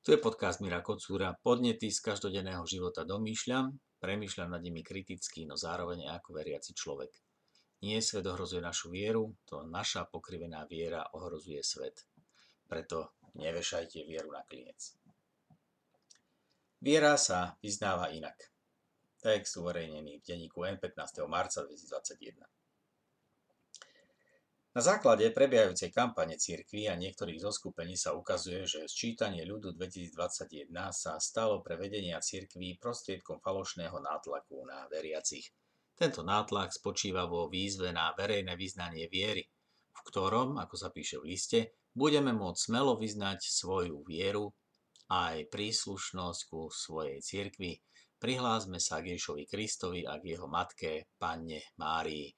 Tu je podcast Mira Kocúra. Podnety z každodenného života domýšľam, premýšľam nad nimi kriticky, no zároveň ako veriaci človek. Nie svet ohrozuje našu vieru, to naša pokrivená viera ohrozuje svet. Preto nevešajte vieru na klinec. Viera sa vyznáva inak. Text uverejnený v denníku N 15. marca 2021. Na základe prebiehajúcej kampane cirkvi a niektorých zoskupení sa ukazuje, že sčítanie ľudu 2021 sa stalo pre vedenia cirkví prostriedkom falošného nátlaku na veriacich. Tento nátlak spočíva vo výzve na verejné vyznanie viery, v ktorom, ako sa píše v liste, budeme môcť smelo vyznať svoju vieru a aj príslušnosť ku svojej cirkvi. Prihlásme sa k Ježišovi Kristovi a k jeho matke, panne Márii.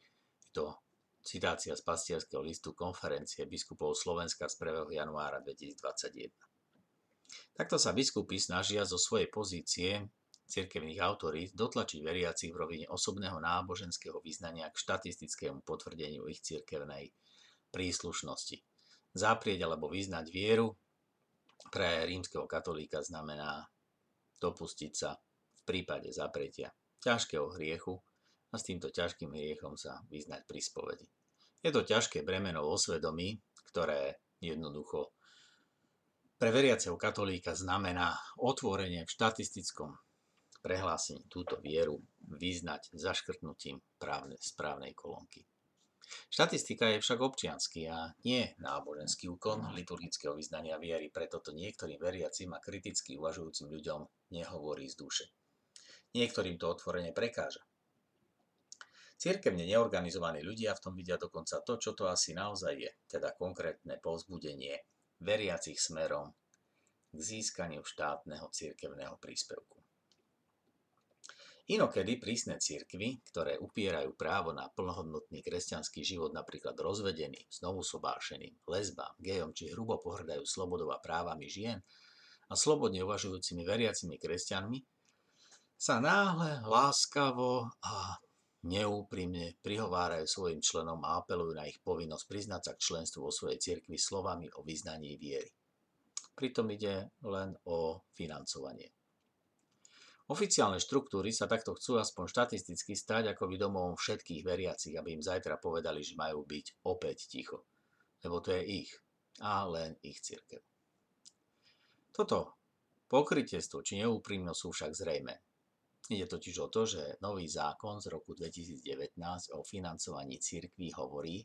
To Citácia z pastierského listu konferencie biskupov Slovenska z 1. januára 2021. Takto sa biskupy snažia zo svojej pozície cirkevných autorít dotlačiť veriacich v rovine osobného náboženského vyznania k štatistickému potvrdeniu ich cirkevnej príslušnosti. Zaprieť alebo vyznať vieru pre rímskeho katolíka znamená dopustiť sa v prípade zapretia ťažkého hriechu a s týmto ťažkým hriechom sa vyznať pri spovedi. Je to ťažké bremeno vo svedomí, ktoré jednoducho pre veriaceho katolíka znamená otvorenie v štatistickom prehlásení túto vieru vyznať zaškrtnutím právne, správnej kolónky. Štatistika je však občiansky a nie náboženský úkon liturgického vyznania viery, preto to niektorým veriacim a kriticky uvažujúcim ľuďom nehovorí z duše. Niektorým to otvorene prekáža. Církevne neorganizovaní ľudia v tom vidia dokonca to, čo to asi naozaj je, teda konkrétne povzbudenie veriacich smerom k získaniu štátneho církevného príspevku. Inokedy prísne církvy, ktoré upierajú právo na plnohodnotný kresťanský život napríklad rozvedeným, znovu sobášeným, lesbám, gejom či hrubo pohrdajú slobodou a právami žien a slobodne uvažujúcimi veriacimi kresťanmi, sa náhle, láskavo a neúprimne prihovárajú svojim členom a apelujú na ich povinnosť priznať sa k členstvu vo svojej cirkvi slovami o vyznaní viery. Pritom ide len o financovanie. Oficiálne štruktúry sa takto chcú aspoň štatisticky stať ako domovom všetkých veriacich, aby im zajtra povedali, že majú byť opäť ticho. Lebo to je ich a len ich církev. Toto pokrytiestvo či neúprimnosť sú však zrejme. Ide totiž o to, že nový zákon z roku 2019 o financovaní cirkví hovorí,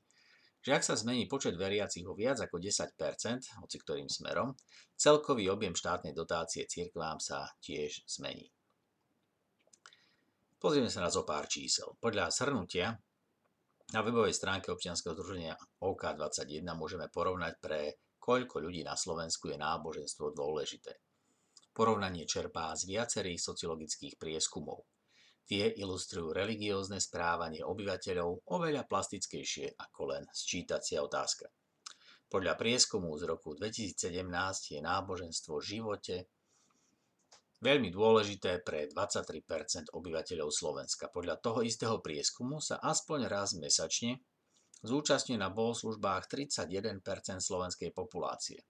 že ak sa zmení počet veriacich o viac ako 10%, hoci ktorým smerom, celkový objem štátnej dotácie cirkvám sa tiež zmení. Pozrieme sa na zo pár čísel. Podľa shrnutia na webovej stránke občianskeho združenia OK21 môžeme porovnať pre koľko ľudí na Slovensku je náboženstvo dôležité. Porovnanie čerpá z viacerých sociologických prieskumov. Tie ilustrujú religiózne správanie obyvateľov oveľa plastickejšie ako len sčítacia otázka. Podľa prieskumu z roku 2017 je náboženstvo v živote veľmi dôležité pre 23% obyvateľov Slovenska. Podľa toho istého prieskumu sa aspoň raz mesačne zúčastňuje na bohoslužbách 31% slovenskej populácie.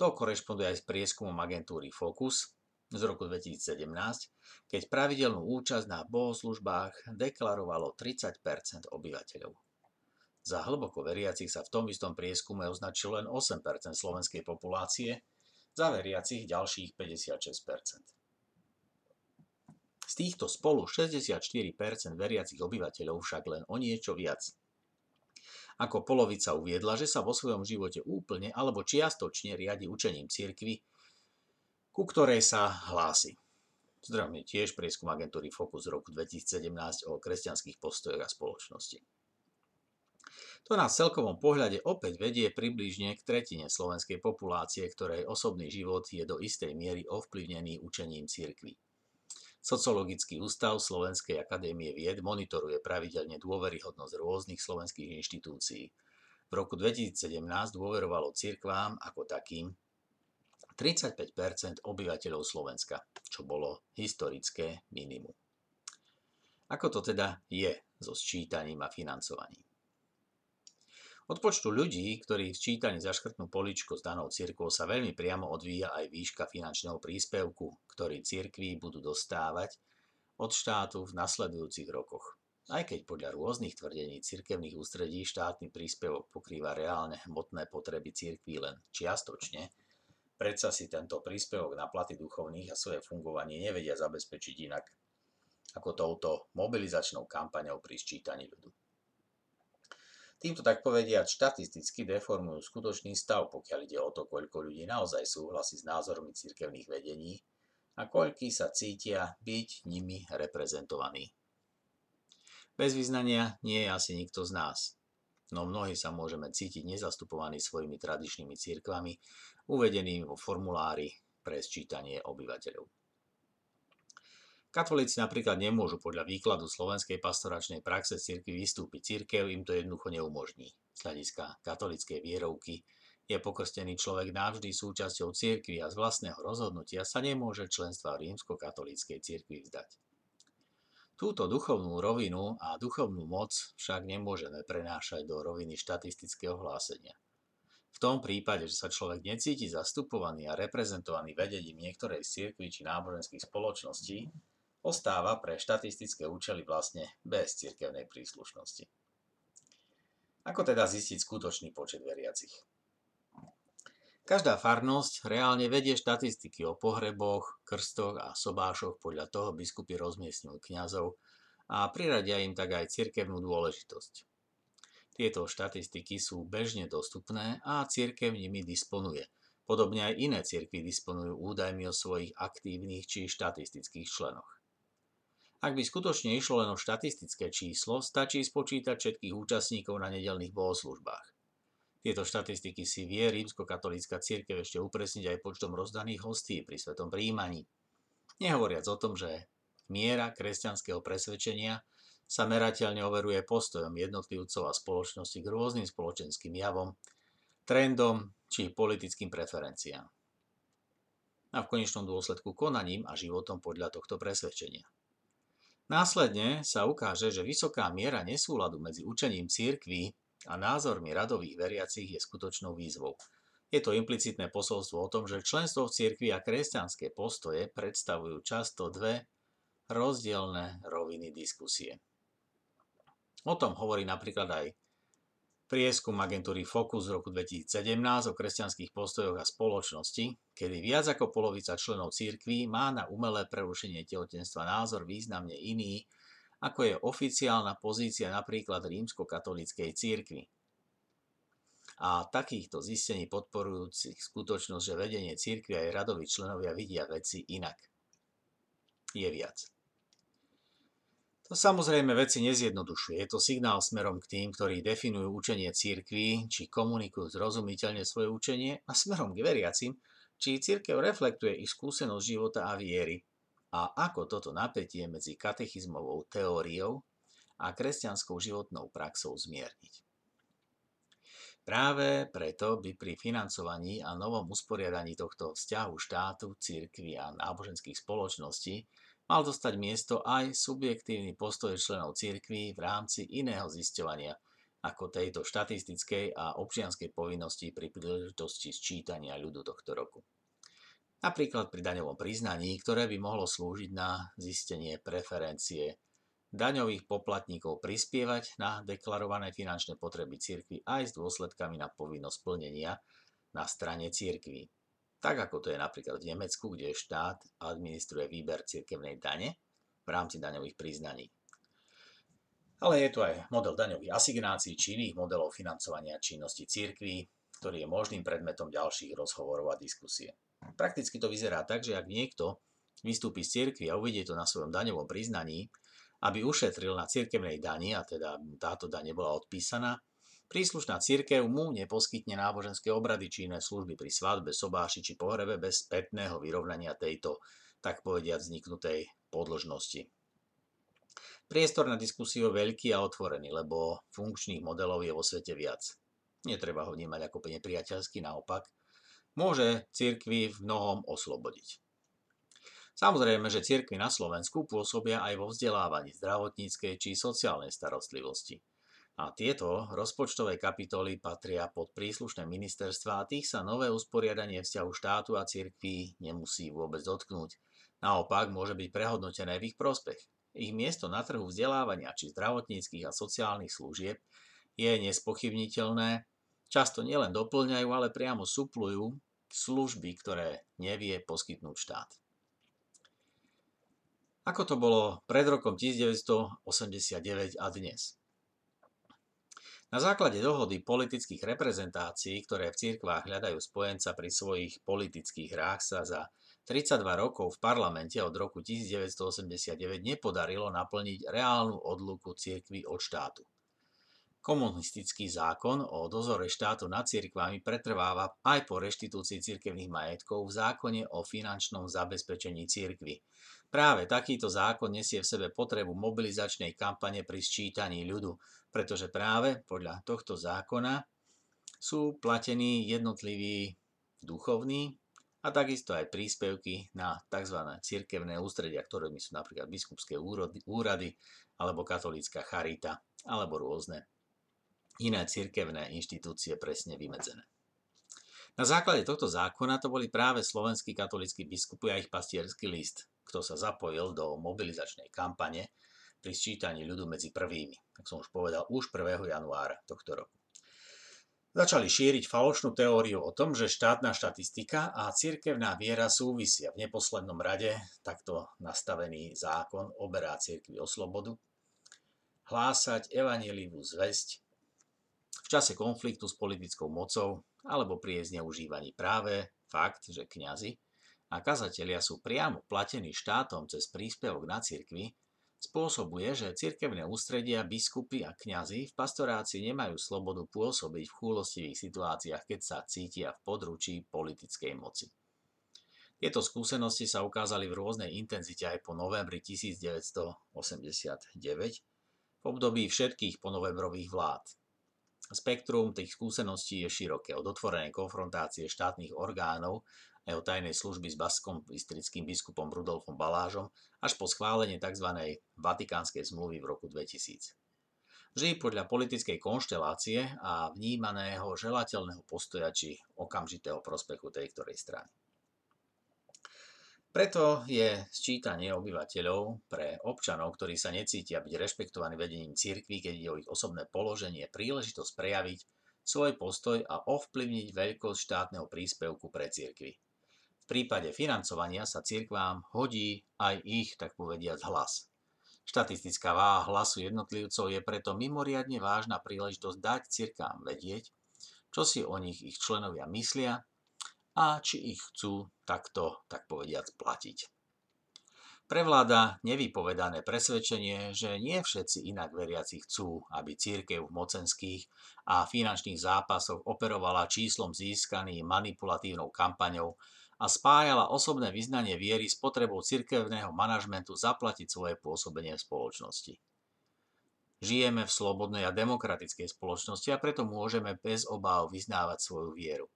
To korešponduje aj s prieskumom agentúry Focus z roku 2017, keď pravidelnú účasť na bohoslužbách deklarovalo 30% obyvateľov. Za hlboko veriacich sa v tom istom prieskume označilo len 8% slovenskej populácie, za veriacich ďalších 56% Z týchto spolu 64% veriacich obyvateľov však len o niečo viac ako polovica uviedla, že sa vo svojom živote úplne alebo čiastočne riadi učením cirkvy, ku ktorej sa hlási. Je tiež prieskum agentúry Focus roku 2017 o kresťanských postojoch a spoločnosti. To nás v celkovom pohľade opäť vedie približne k tretine slovenskej populácie, ktorej osobný život je do istej miery ovplyvnený učením cirkvy. Sociologický ústav Slovenskej akadémie vied monitoruje pravidelne dôveryhodnosť rôznych slovenských inštitúcií. V roku 2017 dôverovalo cirkvám ako takým 35% obyvateľov Slovenska, čo bolo historické minimum. Ako to teda je so sčítaním a financovaním? Od počtu ľudí, ktorí v čítaní zaškrtnú poličko s danou cirkvou, sa veľmi priamo odvíja aj výška finančného príspevku, ktorý cirkví budú dostávať od štátu v nasledujúcich rokoch. Aj keď podľa rôznych tvrdení cirkevných ústredí štátny príspevok pokrýva reálne hmotné potreby cirkví len čiastočne, predsa si tento príspevok na platy duchovných a svoje fungovanie nevedia zabezpečiť inak ako touto mobilizačnou kampaňou pri sčítaní ľudu. Týmto tak povediať štatisticky deformujú skutočný stav, pokiaľ ide o to, koľko ľudí naozaj súhlasí s názormi cirkevných vedení a koľký sa cítia byť nimi reprezentovaní. Bez vyznania nie je asi nikto z nás, no mnohí sa môžeme cítiť nezastupovaní svojimi tradičnými cirkvami, uvedenými vo formulári pre sčítanie obyvateľov. Katolíci napríklad nemôžu podľa výkladu slovenskej pastoračnej praxe cirkvi vystúpiť. Církev im to jednoducho neumožní. Z hľadiska katolíckej vierovky je pokrstený človek navždy súčasťou cirkvi a z vlastného rozhodnutia sa nemôže členstva v rímsko-katolíckej cirkvi vzdať. Túto duchovnú rovinu a duchovnú moc však nemôžeme prenášať do roviny štatistického hlásenia. V tom prípade, že sa človek necíti zastupovaný a reprezentovaný vedením niektorej z cirkví či náboženských spoločností, ostáva pre štatistické účely vlastne bez cirkevnej príslušnosti. Ako teda zistiť skutočný počet veriacich? Každá farnosť reálne vedie štatistiky o pohreboch, krstoch a sobášoch, podľa toho biskupy rozmiestňujú kňazov a priradia im tak aj cirkevnú dôležitosť. Tieto štatistiky sú bežne dostupné a cirkev nimi disponuje. Podobne aj iné cirkvy disponujú údajmi o svojich aktívnych či štatistických členoch. Ak by skutočne išlo len o štatistické číslo, stačí spočítať všetkých účastníkov na nedelných bohoslužbách. Tieto štatistiky si vie rímsko-katolícka církev ešte upresniť aj počtom rozdaných hostí pri svetom príjmaní. Nehovoriac o tom, že miera kresťanského presvedčenia sa merateľne overuje postojom jednotlivcov a spoločnosti k rôznym spoločenským javom, trendom či politickým preferenciám. A v konečnom dôsledku konaním a životom podľa tohto presvedčenia. Následne sa ukáže, že vysoká miera nesúladu medzi učením církvy a názormi radových veriacich je skutočnou výzvou. Je to implicitné posolstvo o tom, že členstvo v cirkvi a kresťanské postoje predstavujú často dve rozdielne roviny diskusie. O tom hovorí napríklad aj prieskum agentúry Focus z roku 2017 o kresťanských postojoch a spoločnosti, kedy viac ako polovica členov církví má na umelé prerušenie tehotenstva názor významne iný, ako je oficiálna pozícia napríklad rímsko-katolíckej církvy. A takýchto zistení podporujúcich skutočnosť, že vedenie církvy aj radoví členovia vidia veci inak. Je viac. To samozrejme veci nezjednodušuje. Je to signál smerom k tým, ktorí definujú učenie církvy, či komunikujú zrozumiteľne svoje učenie a smerom k veriacim, či církev reflektuje ich skúsenosť života a viery a ako toto napätie medzi katechizmovou teóriou a kresťanskou životnou praxou zmierniť. Práve preto by pri financovaní a novom usporiadaní tohto vzťahu štátu, církvy a náboženských spoločností mal dostať miesto aj subjektívny postoj členov cirkví v rámci iného zisťovania ako tejto štatistickej a občianskej povinnosti pri príležitosti sčítania ľudu tohto roku. Napríklad pri daňovom priznaní, ktoré by mohlo slúžiť na zistenie preferencie daňových poplatníkov prispievať na deklarované finančné potreby cirkvy aj s dôsledkami na povinnosť plnenia na strane cirkvy tak ako to je napríklad v Nemecku, kde štát administruje výber cirkevnej dane v rámci daňových priznaní. Ale je tu aj model daňových asignácií či iných modelov financovania činnosti cirkví, ktorý je možným predmetom ďalších rozhovorov a diskusie. Prakticky to vyzerá tak, že ak niekto vystúpi z cirkvi a uvidie to na svojom daňovom priznaní, aby ušetril na cirkevnej dani, a teda táto daň nebola odpísaná, Príslušná církev mu neposkytne náboženské obrady či iné služby pri svadbe, sobáši či pohrebe bez spätného vyrovnania tejto, tak povediať, vzniknutej podložnosti. Priestor na diskusiu je veľký a otvorený, lebo funkčných modelov je vo svete viac. Netreba ho vnímať ako nepriateľský, naopak. Môže cirkvi v mnohom oslobodiť. Samozrejme, že cirkvi na Slovensku pôsobia aj vo vzdelávaní zdravotníckej či sociálnej starostlivosti. A tieto rozpočtové kapitoly patria pod príslušné ministerstva a tých sa nové usporiadanie vzťahu štátu a cirkví nemusí vôbec dotknúť. Naopak môže byť prehodnotené v ich prospech. Ich miesto na trhu vzdelávania či zdravotníckých a sociálnych služieb je nespochybniteľné, často nielen doplňajú, ale priamo suplujú služby, ktoré nevie poskytnúť štát. Ako to bolo pred rokom 1989 a dnes? Na základe dohody politických reprezentácií, ktoré v cirkvách hľadajú spojenca pri svojich politických hrách, sa za 32 rokov v parlamente od roku 1989 nepodarilo naplniť reálnu odluku cirkvy od štátu. Komunistický zákon o dozore štátu nad cirkvami pretrváva aj po reštitúcii cirkevných majetkov v zákone o finančnom zabezpečení cirkvy. Práve takýto zákon nesie v sebe potrebu mobilizačnej kampane pri sčítaní ľudu, pretože práve podľa tohto zákona sú platení jednotliví duchovní a takisto aj príspevky na tzv. cirkevné ústredia, ktorými sú napríklad biskupské úrady alebo katolícka charita alebo rôzne iné cirkevné inštitúcie presne vymedzené. Na základe tohto zákona to boli práve slovenskí katolíckí biskupy a ich pastierský list, kto sa zapojil do mobilizačnej kampane pri sčítaní ľudu medzi prvými, tak som už povedal, už 1. januára tohto roku. Začali šíriť falošnú teóriu o tom, že štátna štatistika a cirkevná viera súvisia. V neposlednom rade takto nastavený zákon oberá cirkvi o slobodu. Hlásať evanílivu zväzť čase konfliktu s politickou mocou alebo pri jej zneužívaní práve fakt, že kňazi a kazatelia sú priamo platení štátom cez príspevok na cirkvi, spôsobuje, že cirkevné ústredia, biskupy a kňazi v pastorácii nemajú slobodu pôsobiť v chúlostivých situáciách, keď sa cítia v područí politickej moci. Tieto skúsenosti sa ukázali v rôznej intenzite aj po novembri 1989, v období všetkých ponovembrových vlád. Spektrum tých skúseností je široké, od otvorenej konfrontácie štátnych orgánov jeho tajnej služby s baskom istrickým biskupom Rudolfom Balážom až po schválenie tzv. Vatikánskej zmluvy v roku 2000. Vždy podľa politickej konštelácie a vnímaného želateľného postoja či okamžitého prospechu tej ktorej strany. Preto je sčítanie obyvateľov pre občanov, ktorí sa necítia byť rešpektovaní vedením cirkvi, keď ide o ich osobné položenie, príležitosť prejaviť svoj postoj a ovplyvniť veľkosť štátneho príspevku pre cirkvi. V prípade financovania sa cirkvám hodí aj ich, tak povediať, hlas. Štatistická váha hlasu jednotlivcov je preto mimoriadne vážna príležitosť dať cirkám vedieť, čo si o nich ich členovia myslia a či ich chcú takto, tak povediať, platiť. Prevláda nevypovedané presvedčenie, že nie všetci inak veriaci chcú, aby církev v mocenských a finančných zápasoch operovala číslom získaným manipulatívnou kampaňou a spájala osobné vyznanie viery s potrebou cirkevného manažmentu zaplatiť svoje pôsobenie v spoločnosti. Žijeme v slobodnej a demokratickej spoločnosti a preto môžeme bez obáv vyznávať svoju vieru.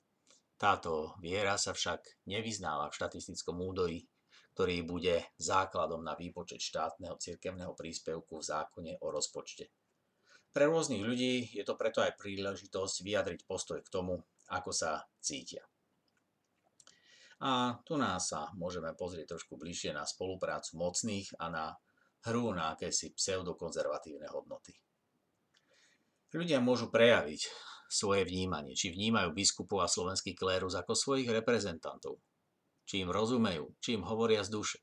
Táto viera sa však nevyznáva v štatistickom údoji, ktorý bude základom na výpočet štátneho cirkevného príspevku v zákone o rozpočte. Pre rôznych ľudí je to preto aj príležitosť vyjadriť postoj k tomu, ako sa cítia. A tu nás sa môžeme pozrieť trošku bližšie na spoluprácu mocných a na hru na akési pseudokonzervatívne hodnoty. Ľudia môžu prejaviť svoje vnímanie, či vnímajú biskupov a slovenský klérus ako svojich reprezentantov, či im rozumejú, či im hovoria z duše,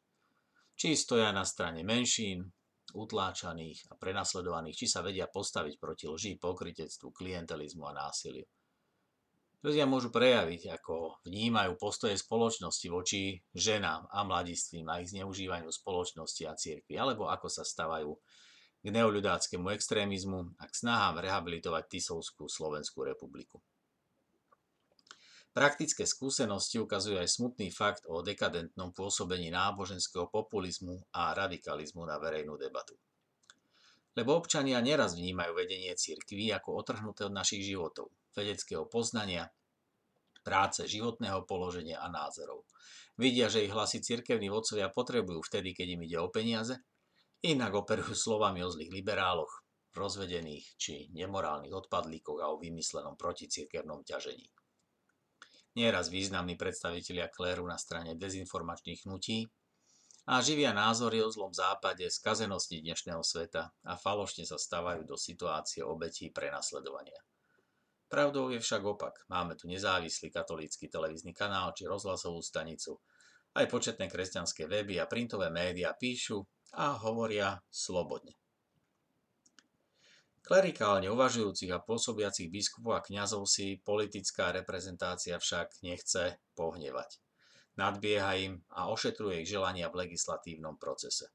či stoja na strane menšín, utláčaných a prenasledovaných, či sa vedia postaviť proti lži, pokritectvu, klientelizmu a násiliu. Ľudia môžu prejaviť, ako vnímajú postoje spoločnosti voči ženám a mladistvím a ich zneužívaniu spoločnosti a cirkvi, alebo ako sa stavajú k neoľudáckému extrémizmu a k snahám rehabilitovať Tisovskú Slovenskú republiku. Praktické skúsenosti ukazujú aj smutný fakt o dekadentnom pôsobení náboženského populizmu a radikalizmu na verejnú debatu. Lebo občania neraz vnímajú vedenie cirkví ako otrhnuté od našich životov – vedeckého poznania, práce, životného položenia a názorov. Vidia, že ich hlasy cirkevní vodcovia potrebujú vtedy, keď im ide o peniaze, inak operujú slovami o zlých liberáloch, rozvedených či nemorálnych odpadlíkoch a o vymyslenom proticirkevnom ťažení. Nieraz významní predstavitelia kléru na strane dezinformačných hnutí a živia názory o zlom západe, skazenosti dnešného sveta a falošne sa stávajú do situácie obetí prenasledovania. Pravdou je však opak. Máme tu nezávislý katolícky televízny kanál či rozhlasovú stanicu. Aj početné kresťanské weby a printové médiá píšu a hovoria slobodne. Klerikálne uvažujúcich a pôsobiacich biskupov a kňazov si politická reprezentácia však nechce pohnevať nadbieha im a ošetruje ich želania v legislatívnom procese.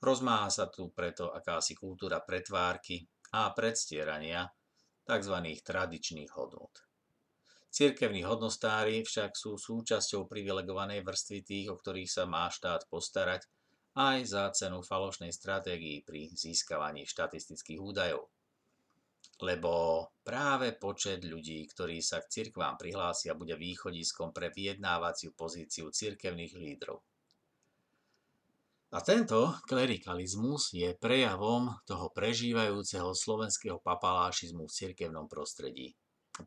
Rozmáha sa tu preto akási kultúra pretvárky a predstierania tzv. tradičných hodnot. Cirkevní hodnostári však sú súčasťou privilegovanej vrstvy tých, o ktorých sa má štát postarať, aj za cenu falošnej stratégii pri získavaní štatistických údajov lebo práve počet ľudí, ktorí sa k cirkvám prihlásia, bude východiskom pre vyjednávaciu pozíciu cirkevných lídrov. A tento klerikalizmus je prejavom toho prežívajúceho slovenského papalášizmu v cirkevnom prostredí.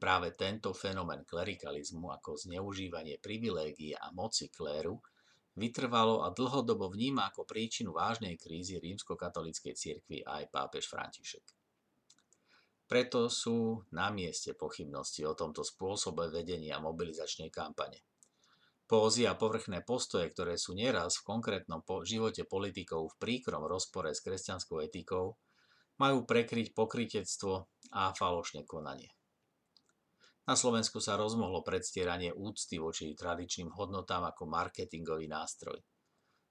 Práve tento fenomén klerikalizmu ako zneužívanie privilégií a moci kléru vytrvalo a dlhodobo vníma ako príčinu vážnej krízy rímskokatolíckej cirkvi aj pápež František. Preto sú na mieste pochybnosti o tomto spôsobe vedenia mobilizačnej kampane. Pózy a povrchné postoje, ktoré sú nieraz v konkrétnom živote politikov v príkrom rozpore s kresťanskou etikou, majú prekryť pokritectvo a falošné konanie. Na Slovensku sa rozmohlo predstieranie úcty voči tradičným hodnotám ako marketingový nástroj.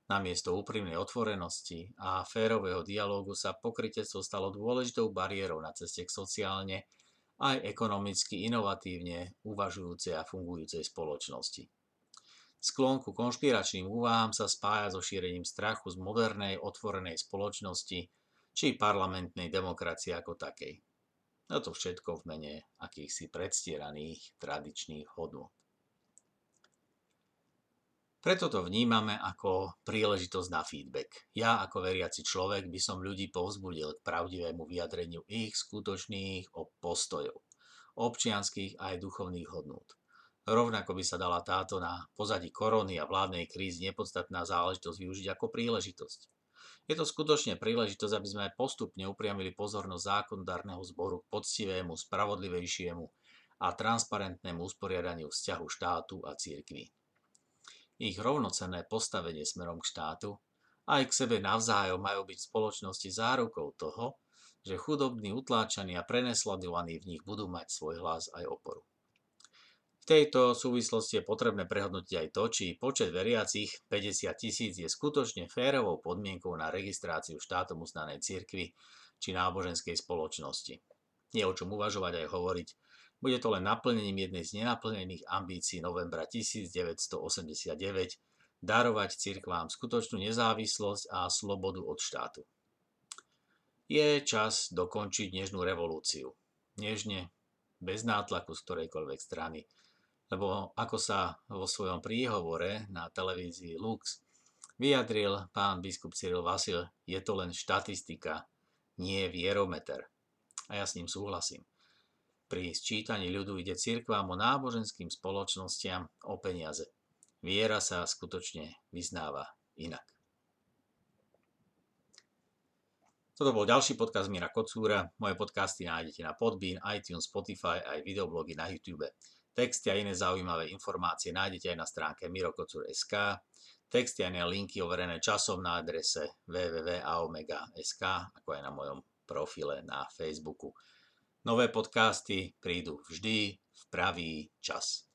Namiesto úprimnej otvorenosti a férového dialógu sa pokrytectvo stalo dôležitou bariérou na ceste k sociálne aj ekonomicky inovatívne uvažujúcej a fungujúcej spoločnosti. Sklon ku konšpiračným úvahám sa spája so šírením strachu z modernej, otvorenej spoločnosti či parlamentnej demokracie ako takej. A to všetko v mene akýchsi predstieraných tradičných hodnot. Preto to vnímame ako príležitosť na feedback. Ja ako veriaci človek by som ľudí povzbudil k pravdivému vyjadreniu ich skutočných postojov, občianských aj duchovných hodnôt. Rovnako by sa dala táto na pozadí korony a vládnej krízy nepodstatná záležitosť využiť ako príležitosť. Je to skutočne príležitosť, aby sme postupne upriamili pozornosť zákonodárneho zboru k poctivému, spravodlivejšiemu a transparentnému usporiadaniu vzťahu štátu a církvy ich rovnocenné postavenie smerom k štátu, aj k sebe navzájom majú byť v spoločnosti zárukou toho, že chudobní, utláčaní a prenesledovaní v nich budú mať svoj hlas aj oporu. Tejto súvislosti je potrebné prehodnotiť aj to, či počet veriacich 50 tisíc je skutočne férovou podmienkou na registráciu štátom uznanej cirkvi či náboženskej spoločnosti. Nie o čom uvažovať aj hovoriť, bude to len naplnením jednej z nenaplnených ambícií novembra 1989 darovať cirkvám skutočnú nezávislosť a slobodu od štátu. Je čas dokončiť nežnú revolúciu. Nežne, bez nátlaku z ktorejkoľvek strany. Lebo ako sa vo svojom príhovore na televízii Lux vyjadril pán biskup Cyril Vasil, je to len štatistika, nie vierometer. A ja s ním súhlasím. Pri sčítaní ľudu ide cirkvám o náboženským spoločnostiam o peniaze. Viera sa skutočne vyznáva inak. Toto bol ďalší podcast Mira Kocúra. Moje podcasty nájdete na Podbean, iTunes, Spotify aj videoblogy na YouTube. Texty a iné zaujímavé informácie nájdete aj na stránke mirokocur.sk. Texty a iné linky overené časom na adrese www.aomega.sk, ako aj na mojom profile na Facebooku. Nové podcasty prídu vždy v pravý čas.